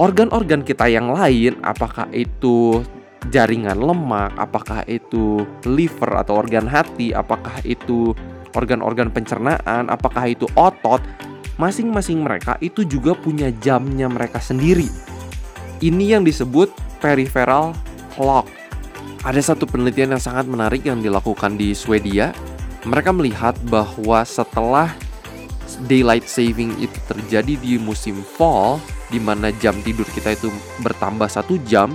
organ-organ kita yang lain, apakah itu jaringan lemak, apakah itu liver atau organ hati, apakah itu organ-organ pencernaan, apakah itu otot, masing-masing mereka itu juga punya jamnya mereka sendiri. Ini yang disebut peripheral clock. Ada satu penelitian yang sangat menarik yang dilakukan di Swedia. Mereka melihat bahwa setelah daylight saving itu terjadi di musim fall, di mana jam tidur kita itu bertambah satu jam,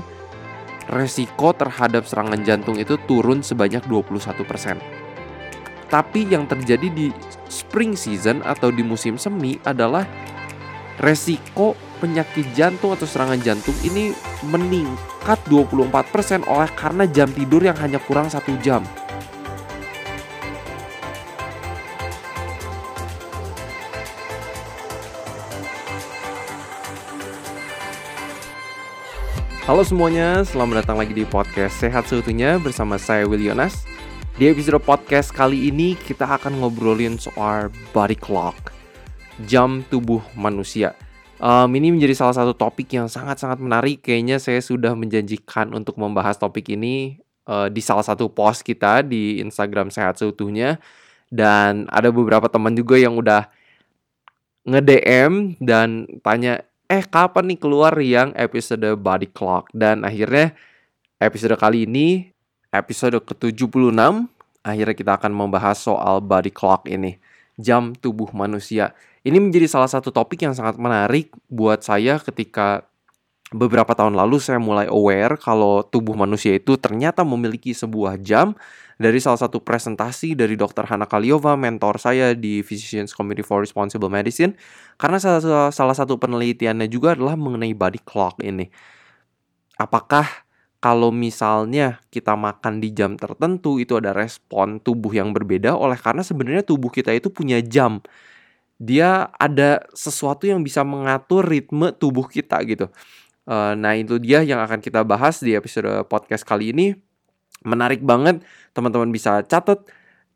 resiko terhadap serangan jantung itu turun sebanyak 21%. Tapi yang terjadi di spring season atau di musim semi adalah resiko penyakit jantung atau serangan jantung ini meningkat 24% oleh karena jam tidur yang hanya kurang satu jam. Halo semuanya, selamat datang lagi di podcast Sehat Seutuhnya bersama saya Will Yonas. Di episode podcast kali ini kita akan ngobrolin soal body clock, jam tubuh manusia. Um, ini menjadi salah satu topik yang sangat-sangat menarik. Kayaknya saya sudah menjanjikan untuk membahas topik ini uh, di salah satu post kita di Instagram Sehat Seutuhnya. Dan ada beberapa teman juga yang udah nge-DM dan tanya, eh kapan nih keluar yang episode Body Clock? Dan akhirnya episode kali ini episode ke-76 akhirnya kita akan membahas soal body clock ini. Jam tubuh manusia. Ini menjadi salah satu topik yang sangat menarik buat saya ketika beberapa tahun lalu saya mulai aware kalau tubuh manusia itu ternyata memiliki sebuah jam dari salah satu presentasi dari Dr. Hana Kaliova, mentor saya di Physicians Committee for Responsible Medicine. Karena salah, salah satu penelitiannya juga adalah mengenai body clock ini. Apakah kalau misalnya kita makan di jam tertentu itu ada respon tubuh yang berbeda oleh karena sebenarnya tubuh kita itu punya jam. Dia ada sesuatu yang bisa mengatur ritme tubuh kita gitu. Eh, nah itu dia yang akan kita bahas di episode podcast kali ini menarik banget teman-teman bisa catat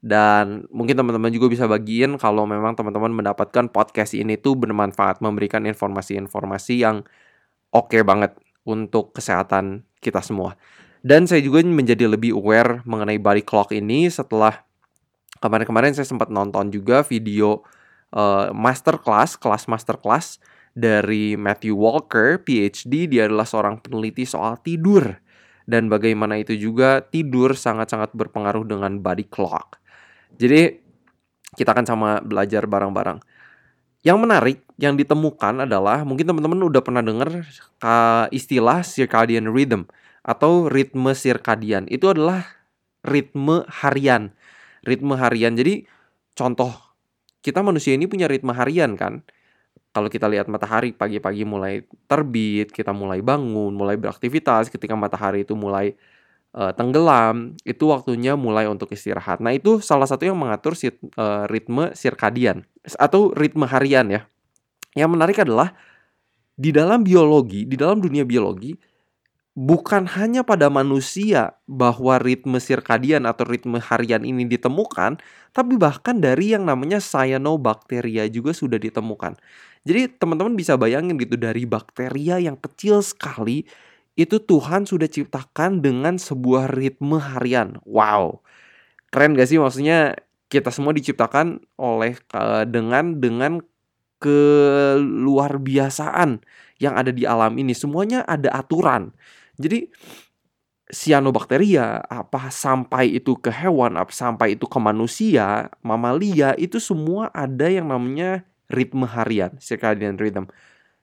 dan mungkin teman-teman juga bisa bagiin kalau memang teman-teman mendapatkan podcast ini tuh bermanfaat memberikan informasi-informasi yang oke okay banget untuk kesehatan kita semua. Dan saya juga menjadi lebih aware mengenai body clock ini setelah kemarin-kemarin saya sempat nonton juga video uh, masterclass, kelas masterclass dari Matthew Walker, PhD. Dia adalah seorang peneliti soal tidur dan bagaimana itu juga tidur sangat-sangat berpengaruh dengan body clock. Jadi kita akan sama belajar bareng-bareng. Yang menarik yang ditemukan adalah mungkin teman-teman udah pernah dengar istilah circadian rhythm atau ritme circadian. Itu adalah ritme harian. Ritme harian. Jadi contoh kita manusia ini punya ritme harian kan kalau kita lihat matahari pagi-pagi mulai terbit, kita mulai bangun, mulai beraktivitas, ketika matahari itu mulai uh, tenggelam, itu waktunya mulai untuk istirahat. Nah, itu salah satu yang mengatur sit, uh, ritme sirkadian atau ritme harian ya. Yang menarik adalah di dalam biologi, di dalam dunia biologi, bukan hanya pada manusia bahwa ritme sirkadian atau ritme harian ini ditemukan, tapi bahkan dari yang namanya cyanobacteria juga sudah ditemukan. Jadi teman-teman bisa bayangin gitu dari bakteria yang kecil sekali itu Tuhan sudah ciptakan dengan sebuah ritme harian. Wow. Keren gak sih maksudnya kita semua diciptakan oleh uh, dengan dengan keluar biasaan yang ada di alam ini. Semuanya ada aturan. Jadi cyanobacteria apa sampai itu ke hewan, apa sampai itu ke manusia, mamalia itu semua ada yang namanya ritme harian, circadian rhythm.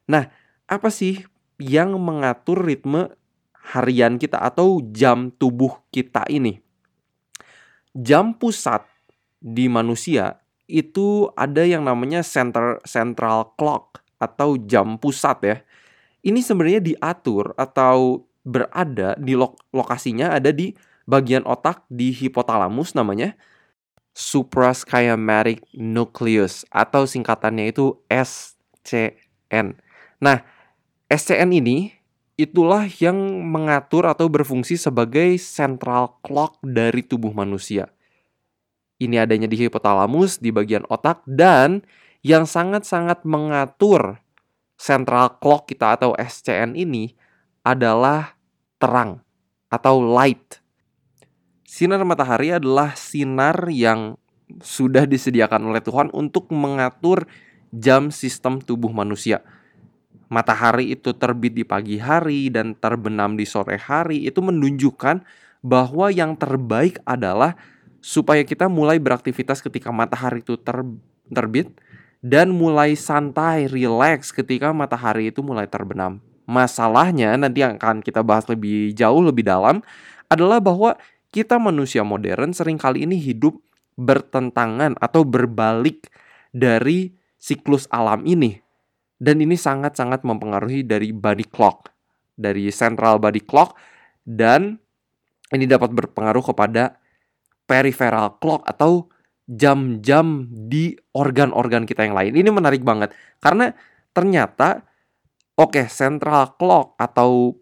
Nah, apa sih yang mengatur ritme harian kita atau jam tubuh kita ini? Jam pusat di manusia itu ada yang namanya center central clock atau jam pusat ya. Ini sebenarnya diatur atau berada di lok lokasinya ada di bagian otak di hipotalamus namanya suprachiasmatic nucleus atau singkatannya itu SCN. Nah, SCN ini itulah yang mengatur atau berfungsi sebagai central clock dari tubuh manusia. Ini adanya di hipotalamus di bagian otak dan yang sangat-sangat mengatur central clock kita atau SCN ini adalah terang atau light. Sinar matahari adalah sinar yang sudah disediakan oleh Tuhan untuk mengatur jam sistem tubuh manusia. Matahari itu terbit di pagi hari dan terbenam di sore hari itu menunjukkan bahwa yang terbaik adalah supaya kita mulai beraktivitas ketika matahari itu ter terbit dan mulai santai, relax ketika matahari itu mulai terbenam. Masalahnya nanti akan kita bahas lebih jauh lebih dalam adalah bahwa kita manusia modern sering kali ini hidup bertentangan atau berbalik dari siklus alam ini. Dan ini sangat-sangat mempengaruhi dari body clock, dari central body clock dan ini dapat berpengaruh kepada peripheral clock atau jam-jam di organ-organ kita yang lain. Ini menarik banget karena ternyata oke okay, central clock atau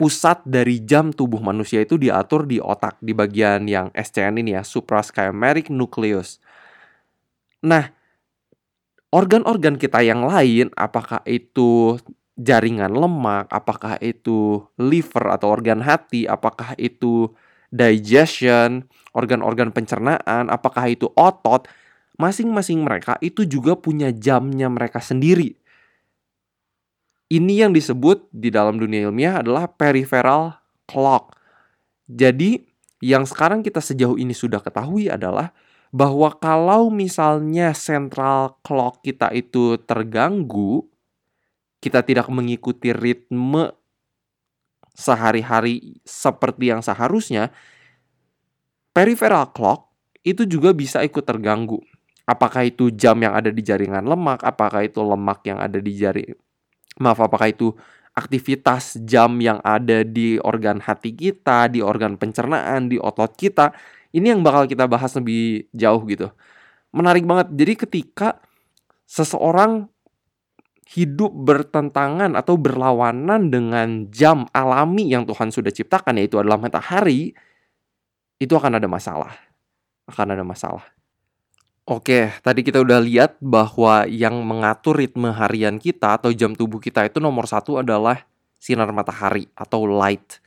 pusat dari jam tubuh manusia itu diatur di otak di bagian yang SCN ini ya, suprachiasmatic nucleus. Nah, organ-organ kita yang lain apakah itu jaringan lemak, apakah itu liver atau organ hati, apakah itu digestion, organ-organ pencernaan, apakah itu otot, masing-masing mereka itu juga punya jamnya mereka sendiri. Ini yang disebut di dalam dunia ilmiah adalah peripheral clock. Jadi, yang sekarang kita sejauh ini sudah ketahui adalah bahwa kalau misalnya central clock kita itu terganggu, kita tidak mengikuti ritme sehari-hari seperti yang seharusnya, peripheral clock itu juga bisa ikut terganggu. Apakah itu jam yang ada di jaringan lemak, apakah itu lemak yang ada di jari maaf apakah itu aktivitas jam yang ada di organ hati kita, di organ pencernaan, di otot kita. Ini yang bakal kita bahas lebih jauh gitu. Menarik banget. Jadi ketika seseorang hidup bertentangan atau berlawanan dengan jam alami yang Tuhan sudah ciptakan yaitu adalah matahari, itu akan ada masalah. Akan ada masalah. Oke, tadi kita udah lihat bahwa yang mengatur ritme harian kita atau jam tubuh kita itu nomor satu adalah sinar matahari atau light,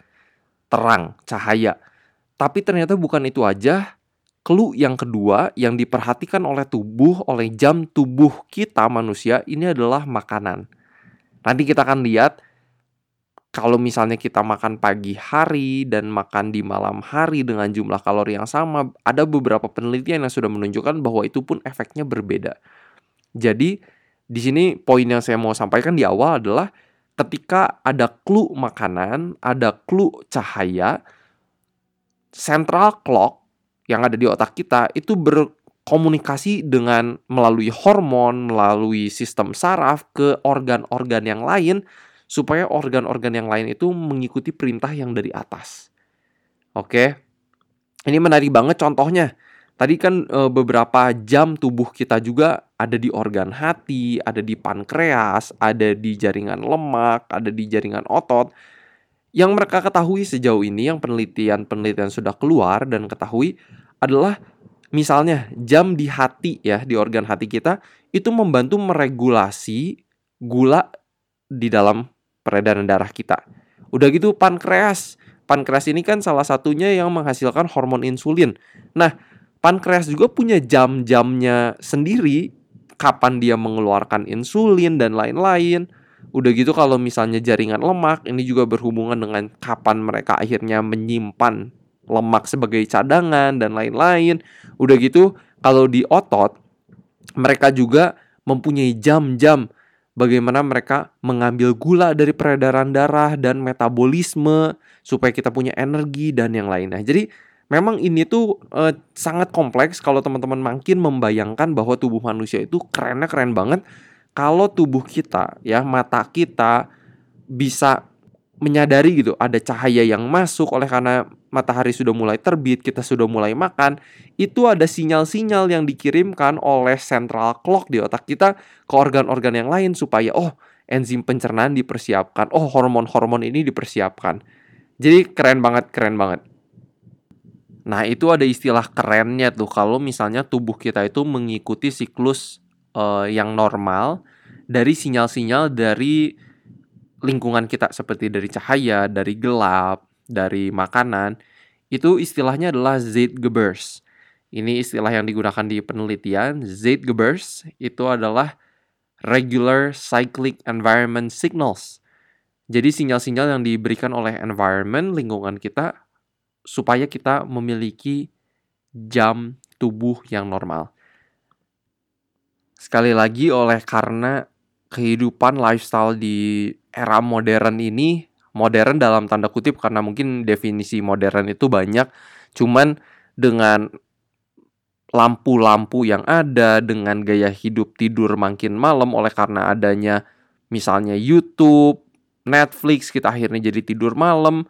terang, cahaya. Tapi ternyata bukan itu aja. Clue yang kedua yang diperhatikan oleh tubuh, oleh jam tubuh kita manusia ini adalah makanan. Nanti kita akan lihat kalau misalnya kita makan pagi hari dan makan di malam hari dengan jumlah kalori yang sama, ada beberapa penelitian yang sudah menunjukkan bahwa itu pun efeknya berbeda. Jadi, di sini poin yang saya mau sampaikan di awal adalah ketika ada clue makanan, ada clue cahaya, central clock yang ada di otak kita itu berkomunikasi dengan melalui hormon, melalui sistem saraf ke organ-organ yang lain supaya organ-organ yang lain itu mengikuti perintah yang dari atas. Oke. Ini menarik banget contohnya. Tadi kan e, beberapa jam tubuh kita juga ada di organ hati, ada di pankreas, ada di jaringan lemak, ada di jaringan otot. Yang mereka ketahui sejauh ini yang penelitian-penelitian sudah keluar dan ketahui adalah misalnya jam di hati ya, di organ hati kita itu membantu meregulasi gula di dalam peredaran darah kita. Udah gitu pankreas. Pankreas ini kan salah satunya yang menghasilkan hormon insulin. Nah, pankreas juga punya jam-jamnya sendiri kapan dia mengeluarkan insulin dan lain-lain. Udah gitu kalau misalnya jaringan lemak ini juga berhubungan dengan kapan mereka akhirnya menyimpan lemak sebagai cadangan dan lain-lain. Udah gitu kalau di otot mereka juga mempunyai jam-jam bagaimana mereka mengambil gula dari peredaran darah dan metabolisme supaya kita punya energi dan yang lainnya. Jadi memang ini tuh uh, sangat kompleks kalau teman-teman makin membayangkan bahwa tubuh manusia itu kerennya keren banget kalau tubuh kita ya mata kita bisa menyadari gitu ada cahaya yang masuk oleh karena matahari sudah mulai terbit, kita sudah mulai makan, itu ada sinyal-sinyal yang dikirimkan oleh central clock di otak kita ke organ-organ yang lain supaya oh enzim pencernaan dipersiapkan, oh hormon-hormon ini dipersiapkan. Jadi keren banget, keren banget. Nah, itu ada istilah kerennya tuh kalau misalnya tubuh kita itu mengikuti siklus uh, yang normal dari sinyal-sinyal dari lingkungan kita seperti dari cahaya, dari gelap, dari makanan, itu istilahnya adalah Zeitgebers. Ini istilah yang digunakan di penelitian. Zeitgebers itu adalah regular cyclic environment signals. Jadi sinyal-sinyal yang diberikan oleh environment lingkungan kita supaya kita memiliki jam tubuh yang normal. Sekali lagi oleh karena kehidupan lifestyle di era modern ini modern dalam tanda kutip karena mungkin definisi modern itu banyak cuman dengan lampu-lampu yang ada dengan gaya hidup tidur makin malam oleh karena adanya misalnya YouTube, Netflix kita akhirnya jadi tidur malam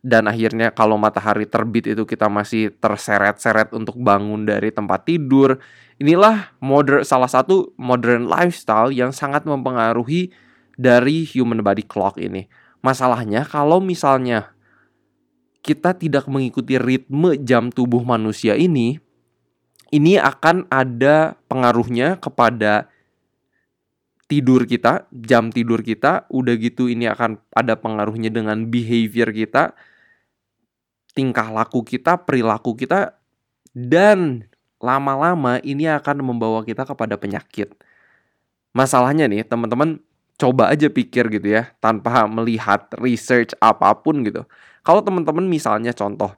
dan akhirnya kalau matahari terbit itu kita masih terseret-seret untuk bangun dari tempat tidur. Inilah modern salah satu modern lifestyle yang sangat mempengaruhi dari human body clock ini. Masalahnya kalau misalnya kita tidak mengikuti ritme jam tubuh manusia ini, ini akan ada pengaruhnya kepada tidur kita, jam tidur kita, udah gitu ini akan ada pengaruhnya dengan behavior kita, tingkah laku kita, perilaku kita, dan lama-lama ini akan membawa kita kepada penyakit. Masalahnya nih, teman-teman coba aja pikir gitu ya, tanpa melihat research apa pun gitu. Kalau teman-teman misalnya contoh,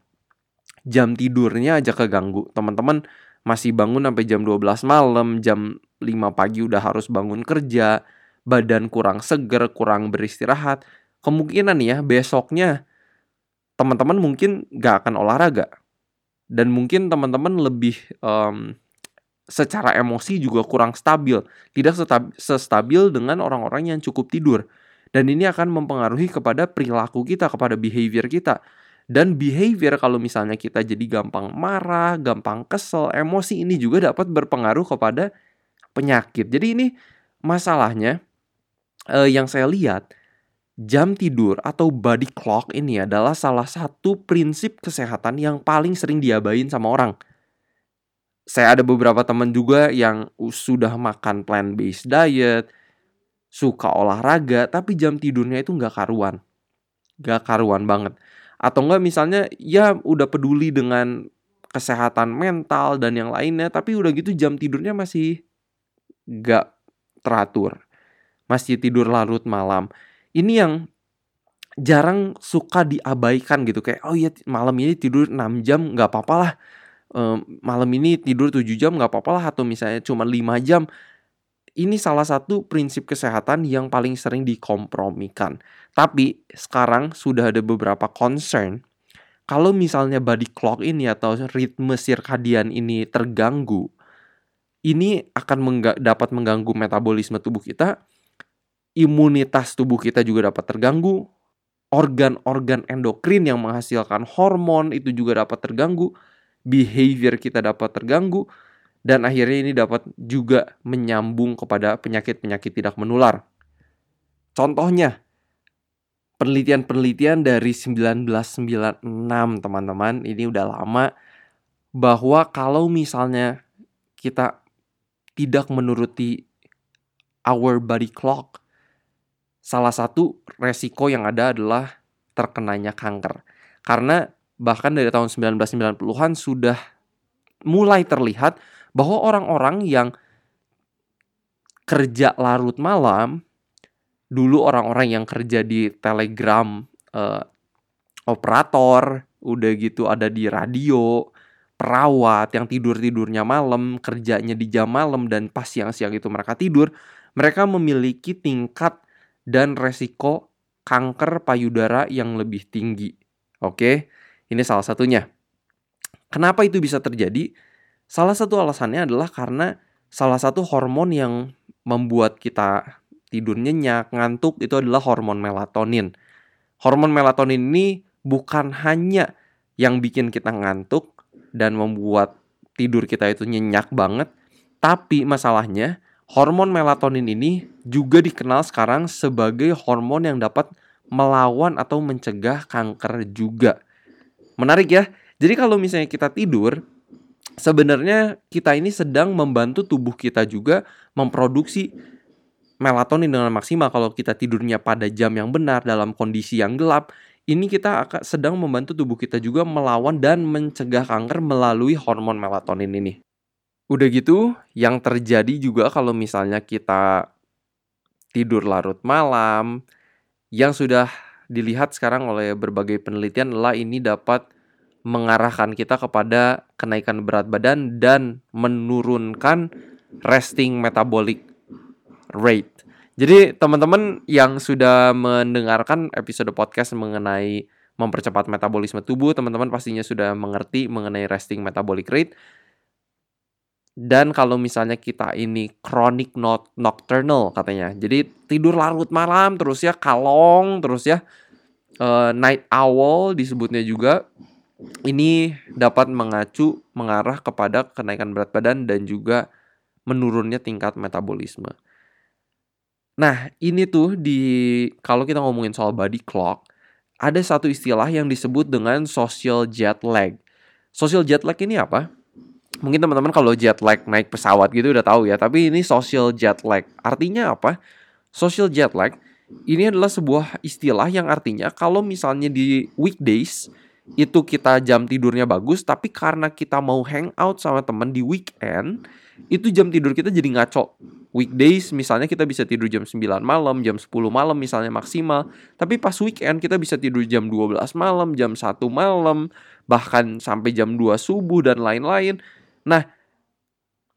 jam tidurnya aja keganggu, teman-teman masih bangun sampai jam 12 malam, jam 5 pagi udah harus bangun kerja, badan kurang seger, kurang beristirahat, kemungkinan ya besoknya teman-teman mungkin gak akan olahraga. Dan mungkin teman-teman lebih um, secara emosi juga kurang stabil, tidak sestabil dengan orang-orang yang cukup tidur. Dan ini akan mempengaruhi kepada perilaku kita, kepada behavior kita. Dan behavior kalau misalnya kita jadi gampang marah, gampang kesel, emosi ini juga dapat berpengaruh kepada penyakit. Jadi ini masalahnya eh, yang saya lihat Jam tidur atau body clock ini adalah salah satu prinsip kesehatan yang paling sering diabain sama orang. Saya ada beberapa teman juga yang sudah makan plant-based diet, suka olahraga, tapi jam tidurnya itu nggak karuan. Nggak karuan banget. Atau nggak misalnya ya udah peduli dengan kesehatan mental dan yang lainnya, tapi udah gitu jam tidurnya masih nggak teratur. Masih tidur larut malam ini yang jarang suka diabaikan gitu kayak oh iya malam ini tidur 6 jam nggak apa-apa lah e, malam ini tidur 7 jam nggak apa-apa lah atau misalnya cuma 5 jam. Ini salah satu prinsip kesehatan yang paling sering dikompromikan. Tapi sekarang sudah ada beberapa concern. Kalau misalnya body clock ini atau ritme sirkadian ini terganggu ini akan mengga dapat mengganggu metabolisme tubuh kita imunitas tubuh kita juga dapat terganggu, organ-organ endokrin yang menghasilkan hormon itu juga dapat terganggu, behavior kita dapat terganggu, dan akhirnya ini dapat juga menyambung kepada penyakit-penyakit tidak menular. Contohnya, penelitian-penelitian dari 1996 teman-teman, ini udah lama, bahwa kalau misalnya kita tidak menuruti our body clock, salah satu resiko yang ada adalah terkenanya kanker. Karena bahkan dari tahun 1990-an sudah mulai terlihat bahwa orang-orang yang kerja larut malam, dulu orang-orang yang kerja di telegram eh, operator, udah gitu ada di radio, perawat yang tidur-tidurnya malam, kerjanya di jam malam dan pas siang-siang itu mereka tidur, mereka memiliki tingkat dan resiko kanker payudara yang lebih tinggi. Oke, ini salah satunya. Kenapa itu bisa terjadi? Salah satu alasannya adalah karena salah satu hormon yang membuat kita tidur nyenyak, ngantuk itu adalah hormon melatonin. Hormon melatonin ini bukan hanya yang bikin kita ngantuk dan membuat tidur kita itu nyenyak banget, tapi masalahnya Hormon melatonin ini juga dikenal sekarang sebagai hormon yang dapat melawan atau mencegah kanker juga. Menarik ya. Jadi kalau misalnya kita tidur, sebenarnya kita ini sedang membantu tubuh kita juga memproduksi melatonin dengan maksimal kalau kita tidurnya pada jam yang benar dalam kondisi yang gelap, ini kita akan sedang membantu tubuh kita juga melawan dan mencegah kanker melalui hormon melatonin ini. Udah gitu, yang terjadi juga kalau misalnya kita tidur larut malam, yang sudah dilihat sekarang oleh berbagai penelitian adalah ini dapat mengarahkan kita kepada kenaikan berat badan dan menurunkan resting metabolic rate. Jadi teman-teman yang sudah mendengarkan episode podcast mengenai mempercepat metabolisme tubuh, teman-teman pastinya sudah mengerti mengenai resting metabolic rate. Dan kalau misalnya kita ini chronic nocturnal katanya. Jadi tidur larut malam terus ya, kalong terus ya. Uh, night owl disebutnya juga. Ini dapat mengacu mengarah kepada kenaikan berat badan dan juga menurunnya tingkat metabolisme. Nah, ini tuh di kalau kita ngomongin soal body clock, ada satu istilah yang disebut dengan social jet lag. Social jet lag ini apa? Mungkin teman-teman kalau jet lag naik pesawat gitu udah tahu ya, tapi ini social jet lag. Artinya apa? Social jet lag ini adalah sebuah istilah yang artinya kalau misalnya di weekdays itu kita jam tidurnya bagus, tapi karena kita mau hangout sama teman di weekend, itu jam tidur kita jadi ngaco. Weekdays misalnya kita bisa tidur jam 9 malam, jam 10 malam misalnya maksimal. Tapi pas weekend kita bisa tidur jam 12 malam, jam 1 malam, bahkan sampai jam 2 subuh dan lain-lain. Nah,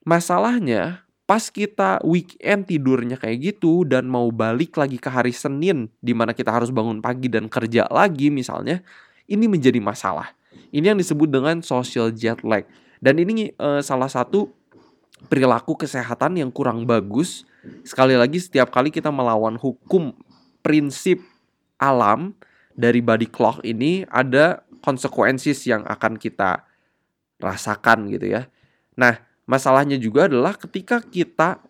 masalahnya pas kita weekend tidurnya kayak gitu dan mau balik lagi ke hari Senin di mana kita harus bangun pagi dan kerja lagi misalnya, ini menjadi masalah. Ini yang disebut dengan social jet lag. Dan ini uh, salah satu perilaku kesehatan yang kurang bagus. Sekali lagi setiap kali kita melawan hukum prinsip alam dari body clock ini ada konsekuensi yang akan kita rasakan gitu ya. Nah, masalahnya juga adalah ketika kita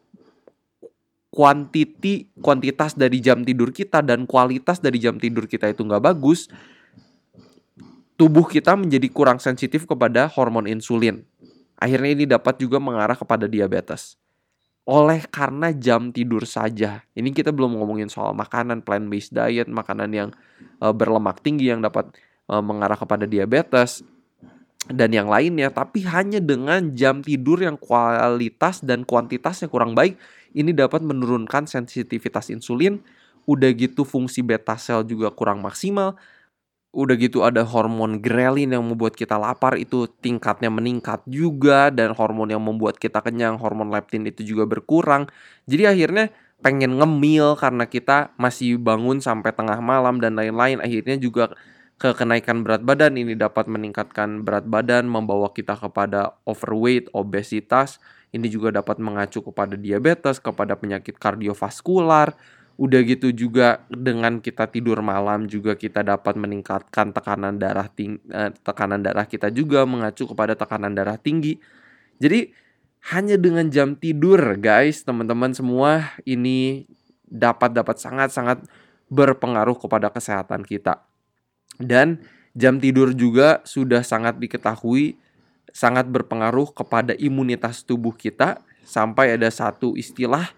kuantiti kuantitas dari jam tidur kita dan kualitas dari jam tidur kita itu nggak bagus, tubuh kita menjadi kurang sensitif kepada hormon insulin. Akhirnya ini dapat juga mengarah kepada diabetes. Oleh karena jam tidur saja. Ini kita belum ngomongin soal makanan plant-based diet, makanan yang uh, berlemak tinggi yang dapat uh, mengarah kepada diabetes dan yang lainnya, tapi hanya dengan jam tidur yang kualitas dan kuantitasnya kurang baik, ini dapat menurunkan sensitivitas insulin, udah gitu fungsi beta sel juga kurang maksimal, udah gitu ada hormon grelin yang membuat kita lapar itu tingkatnya meningkat juga dan hormon yang membuat kita kenyang hormon leptin itu juga berkurang. Jadi akhirnya pengen ngemil karena kita masih bangun sampai tengah malam dan lain-lain. Akhirnya juga ke kenaikan berat badan ini dapat meningkatkan berat badan membawa kita kepada overweight obesitas ini juga dapat mengacu kepada diabetes kepada penyakit kardiovaskular Udah gitu juga dengan kita tidur malam juga kita dapat meningkatkan tekanan darah ting eh, tekanan darah kita juga mengacu kepada tekanan darah tinggi. Jadi hanya dengan jam tidur guys, teman-teman semua ini dapat dapat sangat-sangat berpengaruh kepada kesehatan kita. Dan jam tidur juga sudah sangat diketahui sangat berpengaruh kepada imunitas tubuh kita sampai ada satu istilah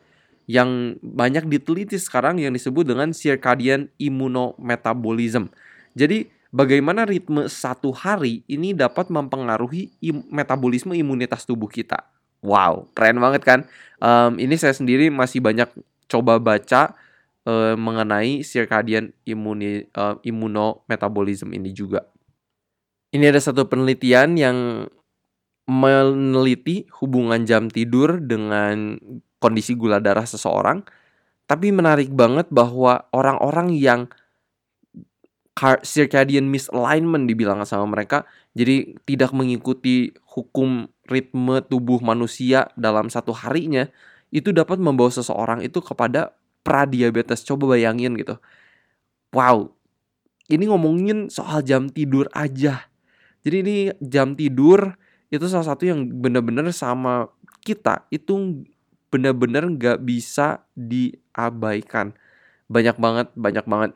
yang banyak diteliti sekarang yang disebut dengan circadian immunometabolism. Jadi bagaimana ritme satu hari ini dapat mempengaruhi im metabolisme imunitas tubuh kita. Wow, keren banget kan? Um, ini saya sendiri masih banyak coba baca uh, mengenai circadian immuni, uh, immunometabolism ini juga. Ini ada satu penelitian yang meneliti hubungan jam tidur dengan kondisi gula darah seseorang. Tapi menarik banget bahwa orang-orang yang circadian misalignment dibilang sama mereka, jadi tidak mengikuti hukum ritme tubuh manusia dalam satu harinya, itu dapat membawa seseorang itu kepada pradiabetes. Coba bayangin gitu. Wow, ini ngomongin soal jam tidur aja. Jadi ini jam tidur itu salah satu yang benar-benar sama kita itu benar-benar nggak bisa diabaikan. Banyak banget, banyak banget.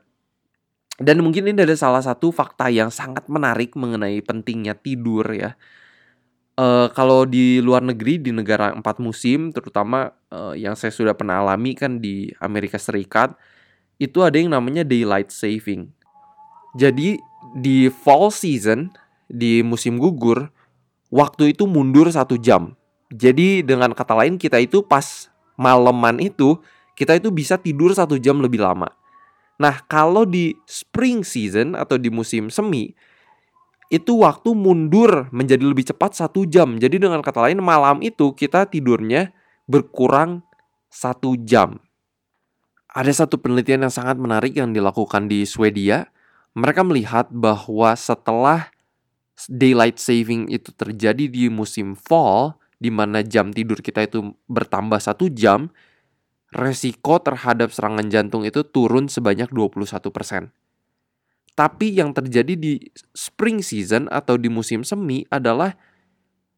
Dan mungkin ini ada salah satu fakta yang sangat menarik mengenai pentingnya tidur ya. Uh, kalau di luar negeri di negara empat musim terutama uh, yang saya sudah pernah alami kan di Amerika Serikat itu ada yang namanya daylight saving. Jadi di fall season di musim gugur waktu itu mundur satu jam. Jadi dengan kata lain kita itu pas maleman itu kita itu bisa tidur satu jam lebih lama. Nah kalau di spring season atau di musim semi itu waktu mundur menjadi lebih cepat satu jam. Jadi dengan kata lain malam itu kita tidurnya berkurang satu jam. Ada satu penelitian yang sangat menarik yang dilakukan di Swedia. Mereka melihat bahwa setelah daylight saving itu terjadi di musim fall, di mana jam tidur kita itu bertambah satu jam, resiko terhadap serangan jantung itu turun sebanyak 21%. Tapi yang terjadi di spring season atau di musim semi adalah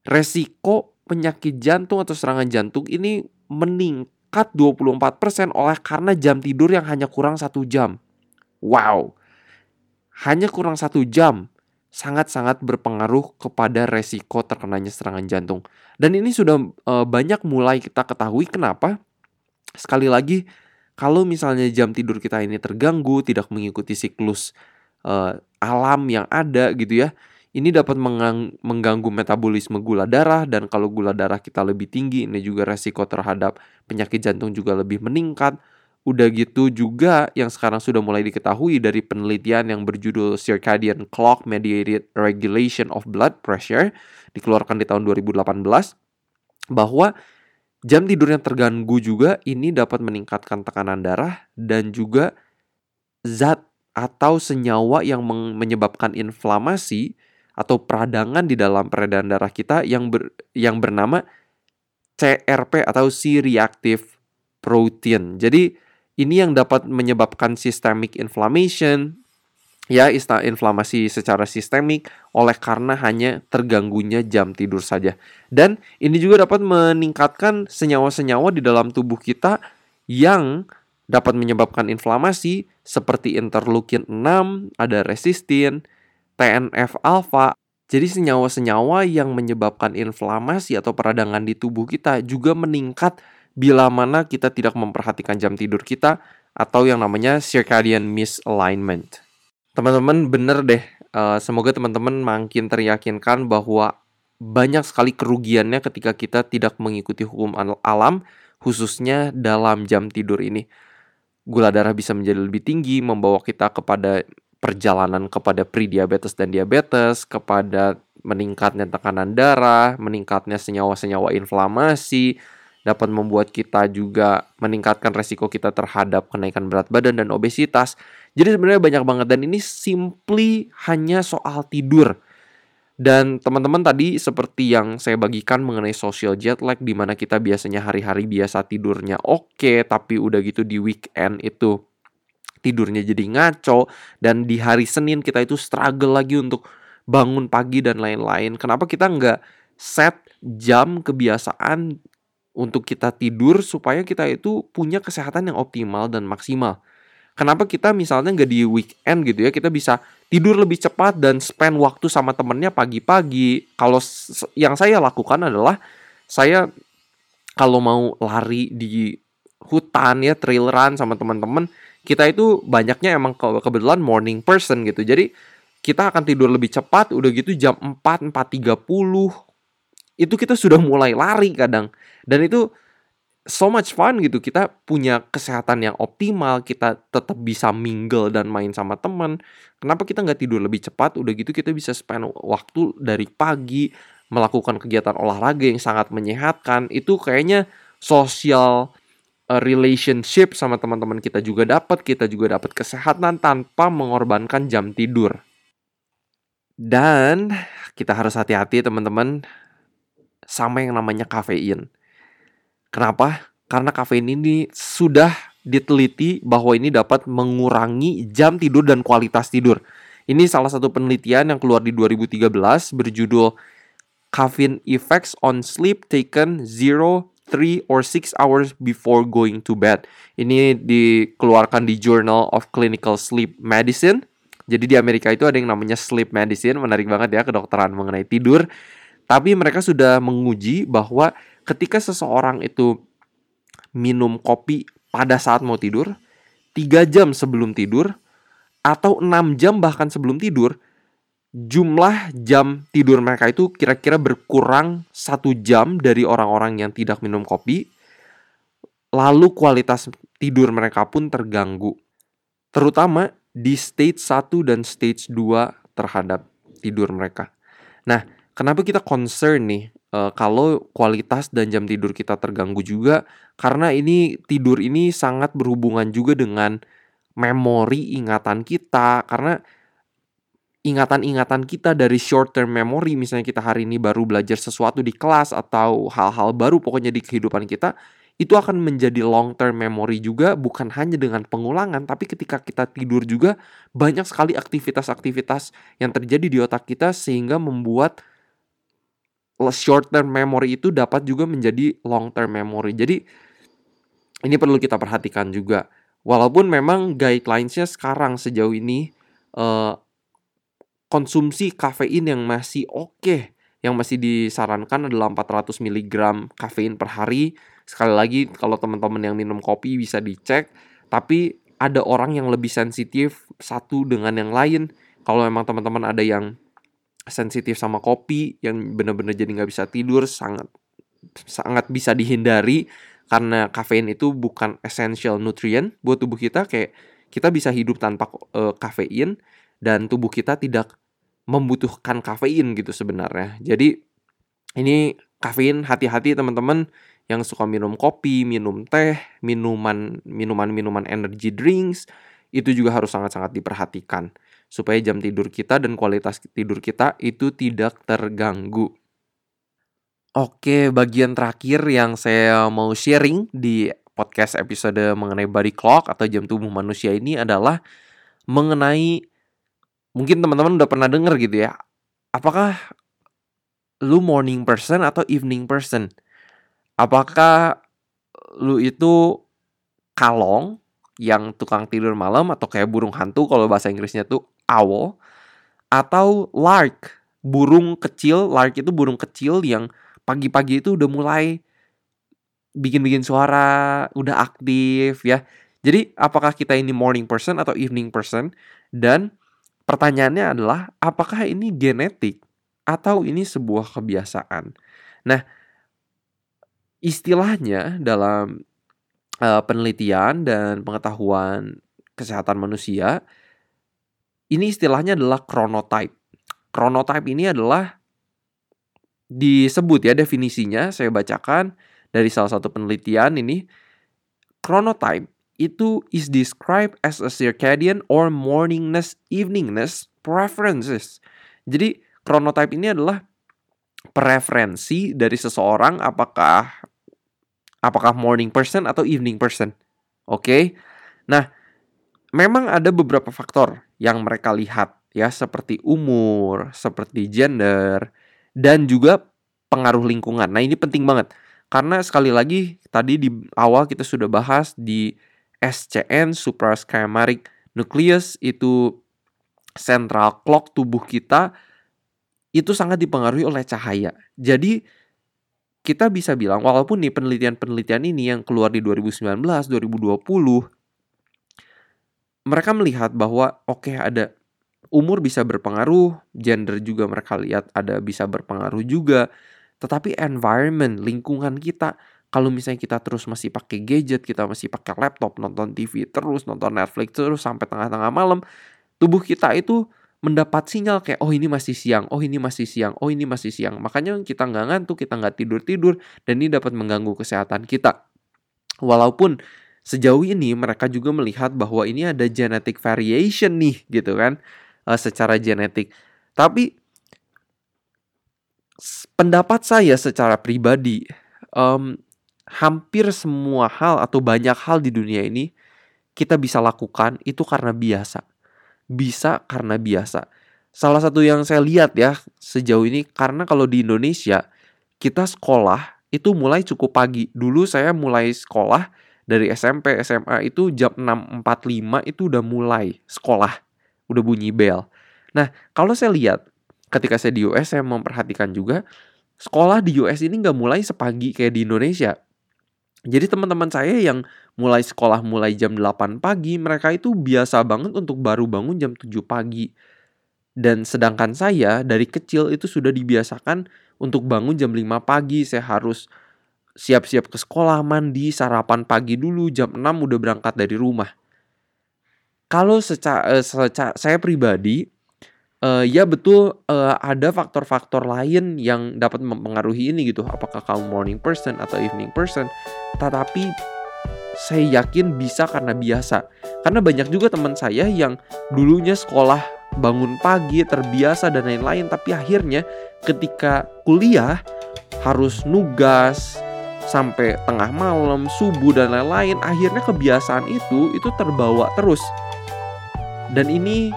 resiko penyakit jantung atau serangan jantung ini meningkat 24% oleh karena jam tidur yang hanya kurang satu jam. Wow, hanya kurang satu jam sangat-sangat berpengaruh kepada resiko terkenanya serangan jantung. Dan ini sudah e, banyak mulai kita ketahui kenapa. Sekali lagi, kalau misalnya jam tidur kita ini terganggu, tidak mengikuti siklus uh, alam yang ada gitu ya. Ini dapat mengganggu metabolisme gula darah dan kalau gula darah kita lebih tinggi ini juga resiko terhadap penyakit jantung juga lebih meningkat. Udah gitu juga yang sekarang sudah mulai diketahui dari penelitian yang berjudul Circadian Clock Mediated Regulation of Blood Pressure dikeluarkan di tahun 2018 bahwa jam tidur yang terganggu juga ini dapat meningkatkan tekanan darah dan juga zat atau senyawa yang menyebabkan inflamasi atau peradangan di dalam peredaran darah kita yang ber, yang bernama CRP atau C-reactive protein. Jadi ini yang dapat menyebabkan systemic inflammation ya inflamasi secara sistemik oleh karena hanya terganggunya jam tidur saja. Dan ini juga dapat meningkatkan senyawa-senyawa di dalam tubuh kita yang dapat menyebabkan inflamasi seperti interleukin 6, ada resistin, TNF alpha. Jadi senyawa-senyawa yang menyebabkan inflamasi atau peradangan di tubuh kita juga meningkat bila mana kita tidak memperhatikan jam tidur kita atau yang namanya circadian misalignment. Teman-teman bener deh, uh, semoga teman-teman makin teryakinkan bahwa banyak sekali kerugiannya ketika kita tidak mengikuti hukum alam khususnya dalam jam tidur ini gula darah bisa menjadi lebih tinggi, membawa kita kepada perjalanan kepada prediabetes dan diabetes, kepada meningkatnya tekanan darah, meningkatnya senyawa-senyawa inflamasi, dapat membuat kita juga meningkatkan resiko kita terhadap kenaikan berat badan dan obesitas. Jadi sebenarnya banyak banget dan ini simply hanya soal tidur. Dan teman-teman tadi seperti yang saya bagikan mengenai social jet lag di mana kita biasanya hari-hari biasa tidurnya oke okay, tapi udah gitu di weekend itu tidurnya jadi ngaco dan di hari Senin kita itu struggle lagi untuk bangun pagi dan lain-lain. Kenapa kita nggak set jam kebiasaan untuk kita tidur supaya kita itu punya kesehatan yang optimal dan maksimal. Kenapa kita misalnya nggak di weekend gitu ya kita bisa tidur lebih cepat dan spend waktu sama temennya pagi-pagi. Kalau yang saya lakukan adalah saya kalau mau lari di hutan ya trail run sama teman-teman kita itu banyaknya emang ke kebetulan morning person gitu. Jadi kita akan tidur lebih cepat udah gitu jam 4 4.30 itu kita sudah mulai lari kadang. Dan itu so much fun gitu. Kita punya kesehatan yang optimal kita tetap bisa mingle dan main sama teman. Kenapa kita nggak tidur lebih cepat? Udah gitu kita bisa spend waktu dari pagi melakukan kegiatan olahraga yang sangat menyehatkan. Itu kayaknya sosial uh, relationship sama teman-teman kita juga dapat. Kita juga dapat kesehatan tanpa mengorbankan jam tidur. Dan kita harus hati-hati teman-teman sama yang namanya kafein Kenapa? Karena kafein ini sudah diteliti bahwa ini dapat mengurangi jam tidur dan kualitas tidur. Ini salah satu penelitian yang keluar di 2013 berjudul Caffeine Effects on Sleep Taken 0, 3 or 6 hours before going to bed. Ini dikeluarkan di Journal of Clinical Sleep Medicine. Jadi di Amerika itu ada yang namanya sleep medicine, menarik banget ya kedokteran mengenai tidur. Tapi mereka sudah menguji bahwa ketika seseorang itu minum kopi pada saat mau tidur, 3 jam sebelum tidur, atau 6 jam bahkan sebelum tidur, jumlah jam tidur mereka itu kira-kira berkurang satu jam dari orang-orang yang tidak minum kopi. Lalu kualitas tidur mereka pun terganggu. Terutama di stage 1 dan stage 2 terhadap tidur mereka. Nah, kenapa kita concern nih uh, kalau kualitas dan jam tidur kita terganggu juga karena ini tidur ini sangat berhubungan juga dengan memori ingatan kita. Karena ingatan-ingatan kita dari short term memory misalnya kita hari ini baru belajar sesuatu di kelas atau hal-hal baru pokoknya di kehidupan kita itu akan menjadi long term memory juga bukan hanya dengan pengulangan tapi ketika kita tidur juga banyak sekali aktivitas-aktivitas yang terjadi di otak kita sehingga membuat short term memory itu dapat juga menjadi long term memory. Jadi ini perlu kita perhatikan juga. Walaupun memang guidelines-nya sekarang sejauh ini uh, konsumsi kafein yang masih oke, okay, yang masih disarankan adalah 400 mg kafein per hari Sekali lagi kalau teman-teman yang minum kopi bisa dicek, tapi ada orang yang lebih sensitif satu dengan yang lain. Kalau memang teman-teman ada yang sensitif sama kopi yang benar-benar jadi nggak bisa tidur sangat sangat bisa dihindari karena kafein itu bukan essential nutrient buat tubuh kita kayak kita bisa hidup tanpa uh, kafein dan tubuh kita tidak membutuhkan kafein gitu sebenarnya. Jadi ini kafein hati-hati teman-teman yang suka minum kopi, minum teh, minuman minuman-minuman energy drinks itu juga harus sangat-sangat diperhatikan supaya jam tidur kita dan kualitas tidur kita itu tidak terganggu. Oke, bagian terakhir yang saya mau sharing di podcast episode mengenai body clock atau jam tubuh manusia ini adalah mengenai mungkin teman-teman udah pernah dengar gitu ya. Apakah lu morning person atau evening person? apakah lu itu kalong yang tukang tidur malam atau kayak burung hantu kalau bahasa Inggrisnya tuh owl atau lark. Burung kecil lark itu burung kecil yang pagi-pagi itu udah mulai bikin-bikin suara udah aktif ya. Jadi apakah kita ini morning person atau evening person? Dan pertanyaannya adalah apakah ini genetik atau ini sebuah kebiasaan? Nah istilahnya dalam uh, penelitian dan pengetahuan kesehatan manusia ini istilahnya adalah chronotype. Chronotype ini adalah disebut ya definisinya saya bacakan dari salah satu penelitian ini chronotype itu is described as a circadian or morningness eveningness preferences. Jadi chronotype ini adalah preferensi dari seseorang apakah apakah morning person atau evening person. Oke. Okay? Nah, memang ada beberapa faktor yang mereka lihat ya seperti umur, seperti gender dan juga pengaruh lingkungan. Nah, ini penting banget. Karena sekali lagi tadi di awal kita sudah bahas di SCN suprachiasmatic nucleus itu central clock tubuh kita itu sangat dipengaruhi oleh cahaya. Jadi kita bisa bilang walaupun nih penelitian-penelitian ini yang keluar di 2019, 2020 mereka melihat bahwa oke okay, ada umur bisa berpengaruh, gender juga mereka lihat ada bisa berpengaruh juga. Tetapi environment, lingkungan kita kalau misalnya kita terus masih pakai gadget, kita masih pakai laptop, nonton TV terus, nonton Netflix terus sampai tengah-tengah malam, tubuh kita itu mendapat sinyal kayak oh ini masih siang, oh ini masih siang, oh ini masih siang. Makanya kita nggak ngantuk, kita nggak tidur-tidur dan ini dapat mengganggu kesehatan kita. Walaupun sejauh ini mereka juga melihat bahwa ini ada genetic variation nih gitu kan uh, secara genetik. Tapi pendapat saya secara pribadi um, hampir semua hal atau banyak hal di dunia ini kita bisa lakukan itu karena biasa bisa karena biasa. Salah satu yang saya lihat ya sejauh ini karena kalau di Indonesia kita sekolah itu mulai cukup pagi. Dulu saya mulai sekolah dari SMP, SMA itu jam 6.45 itu udah mulai sekolah. Udah bunyi bel. Nah, kalau saya lihat ketika saya di US saya memperhatikan juga sekolah di US ini nggak mulai sepagi kayak di Indonesia. Jadi teman-teman saya yang mulai sekolah mulai jam 8 pagi, mereka itu biasa banget untuk baru bangun jam 7 pagi. Dan sedangkan saya dari kecil itu sudah dibiasakan untuk bangun jam 5 pagi, saya harus siap-siap ke sekolah, mandi, sarapan pagi dulu, jam 6 udah berangkat dari rumah. Kalau secara, secara saya pribadi uh, ya betul uh, ada faktor-faktor lain yang dapat mempengaruhi ini gitu. Apakah kamu morning person atau evening person? Tetapi saya yakin bisa karena biasa. Karena banyak juga teman saya yang dulunya sekolah bangun pagi, terbiasa dan lain-lain, tapi akhirnya ketika kuliah harus nugas sampai tengah malam, subuh dan lain-lain, akhirnya kebiasaan itu itu terbawa terus. Dan ini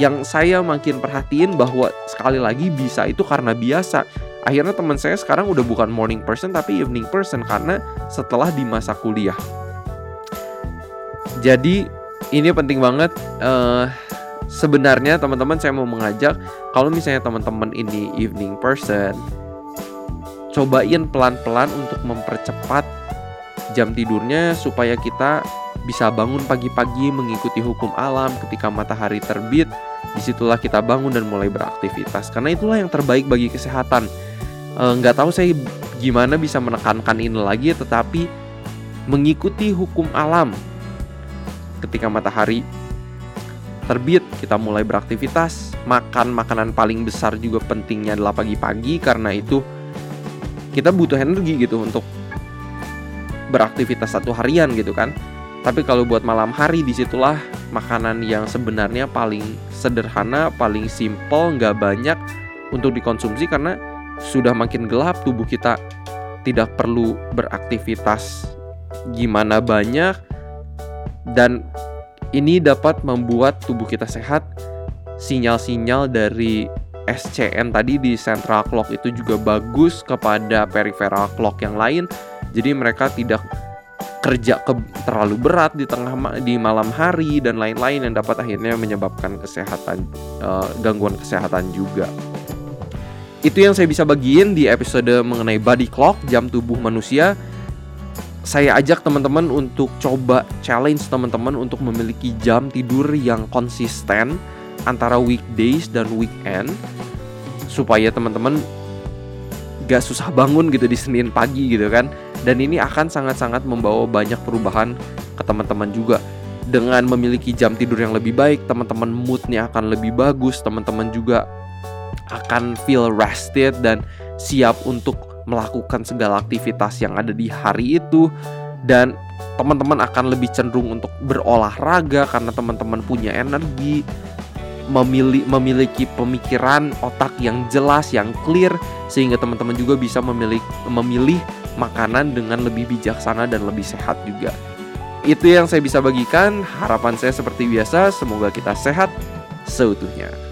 yang saya makin perhatiin bahwa sekali lagi bisa itu karena biasa. Akhirnya teman saya sekarang udah bukan morning person tapi evening person karena setelah di masa kuliah. Jadi ini penting banget. Uh, sebenarnya teman-teman saya mau mengajak kalau misalnya teman-teman ini evening person, cobain pelan-pelan untuk mempercepat jam tidurnya supaya kita bisa bangun pagi-pagi mengikuti hukum alam ketika matahari terbit. Di situlah kita bangun dan mulai beraktivitas. Karena itulah yang terbaik bagi kesehatan. E, nggak tahu saya gimana bisa menekankan ini lagi, tetapi mengikuti hukum alam ketika matahari terbit kita mulai beraktivitas makan makanan paling besar juga pentingnya adalah pagi-pagi karena itu kita butuh energi gitu untuk beraktivitas satu harian gitu kan tapi kalau buat malam hari di situlah makanan yang sebenarnya paling sederhana, paling simple, nggak banyak untuk dikonsumsi karena sudah makin gelap tubuh kita tidak perlu beraktivitas gimana banyak dan ini dapat membuat tubuh kita sehat. Sinyal-sinyal dari SCN tadi di central clock itu juga bagus kepada peripheral clock yang lain. Jadi mereka tidak kerja ke terlalu berat di tengah di malam hari dan lain-lain yang dapat akhirnya menyebabkan kesehatan uh, gangguan kesehatan juga. Itu yang saya bisa bagiin di episode mengenai body clock jam tubuh manusia. Saya ajak teman-teman untuk coba challenge teman-teman untuk memiliki jam tidur yang konsisten antara weekdays dan weekend supaya teman-teman gak susah bangun gitu di Senin pagi gitu kan. Dan ini akan sangat-sangat membawa banyak perubahan ke teman-teman juga. Dengan memiliki jam tidur yang lebih baik teman-teman moodnya akan lebih bagus teman-teman juga akan feel rested dan siap untuk melakukan segala aktivitas yang ada di hari itu. Dan teman-teman akan lebih cenderung untuk berolahraga karena teman-teman punya energi memilih memiliki pemikiran otak yang jelas yang clear sehingga teman-teman juga bisa memilih memilih makanan dengan lebih bijaksana dan lebih sehat juga. Itu yang saya bisa bagikan. Harapan saya seperti biasa, semoga kita sehat seutuhnya.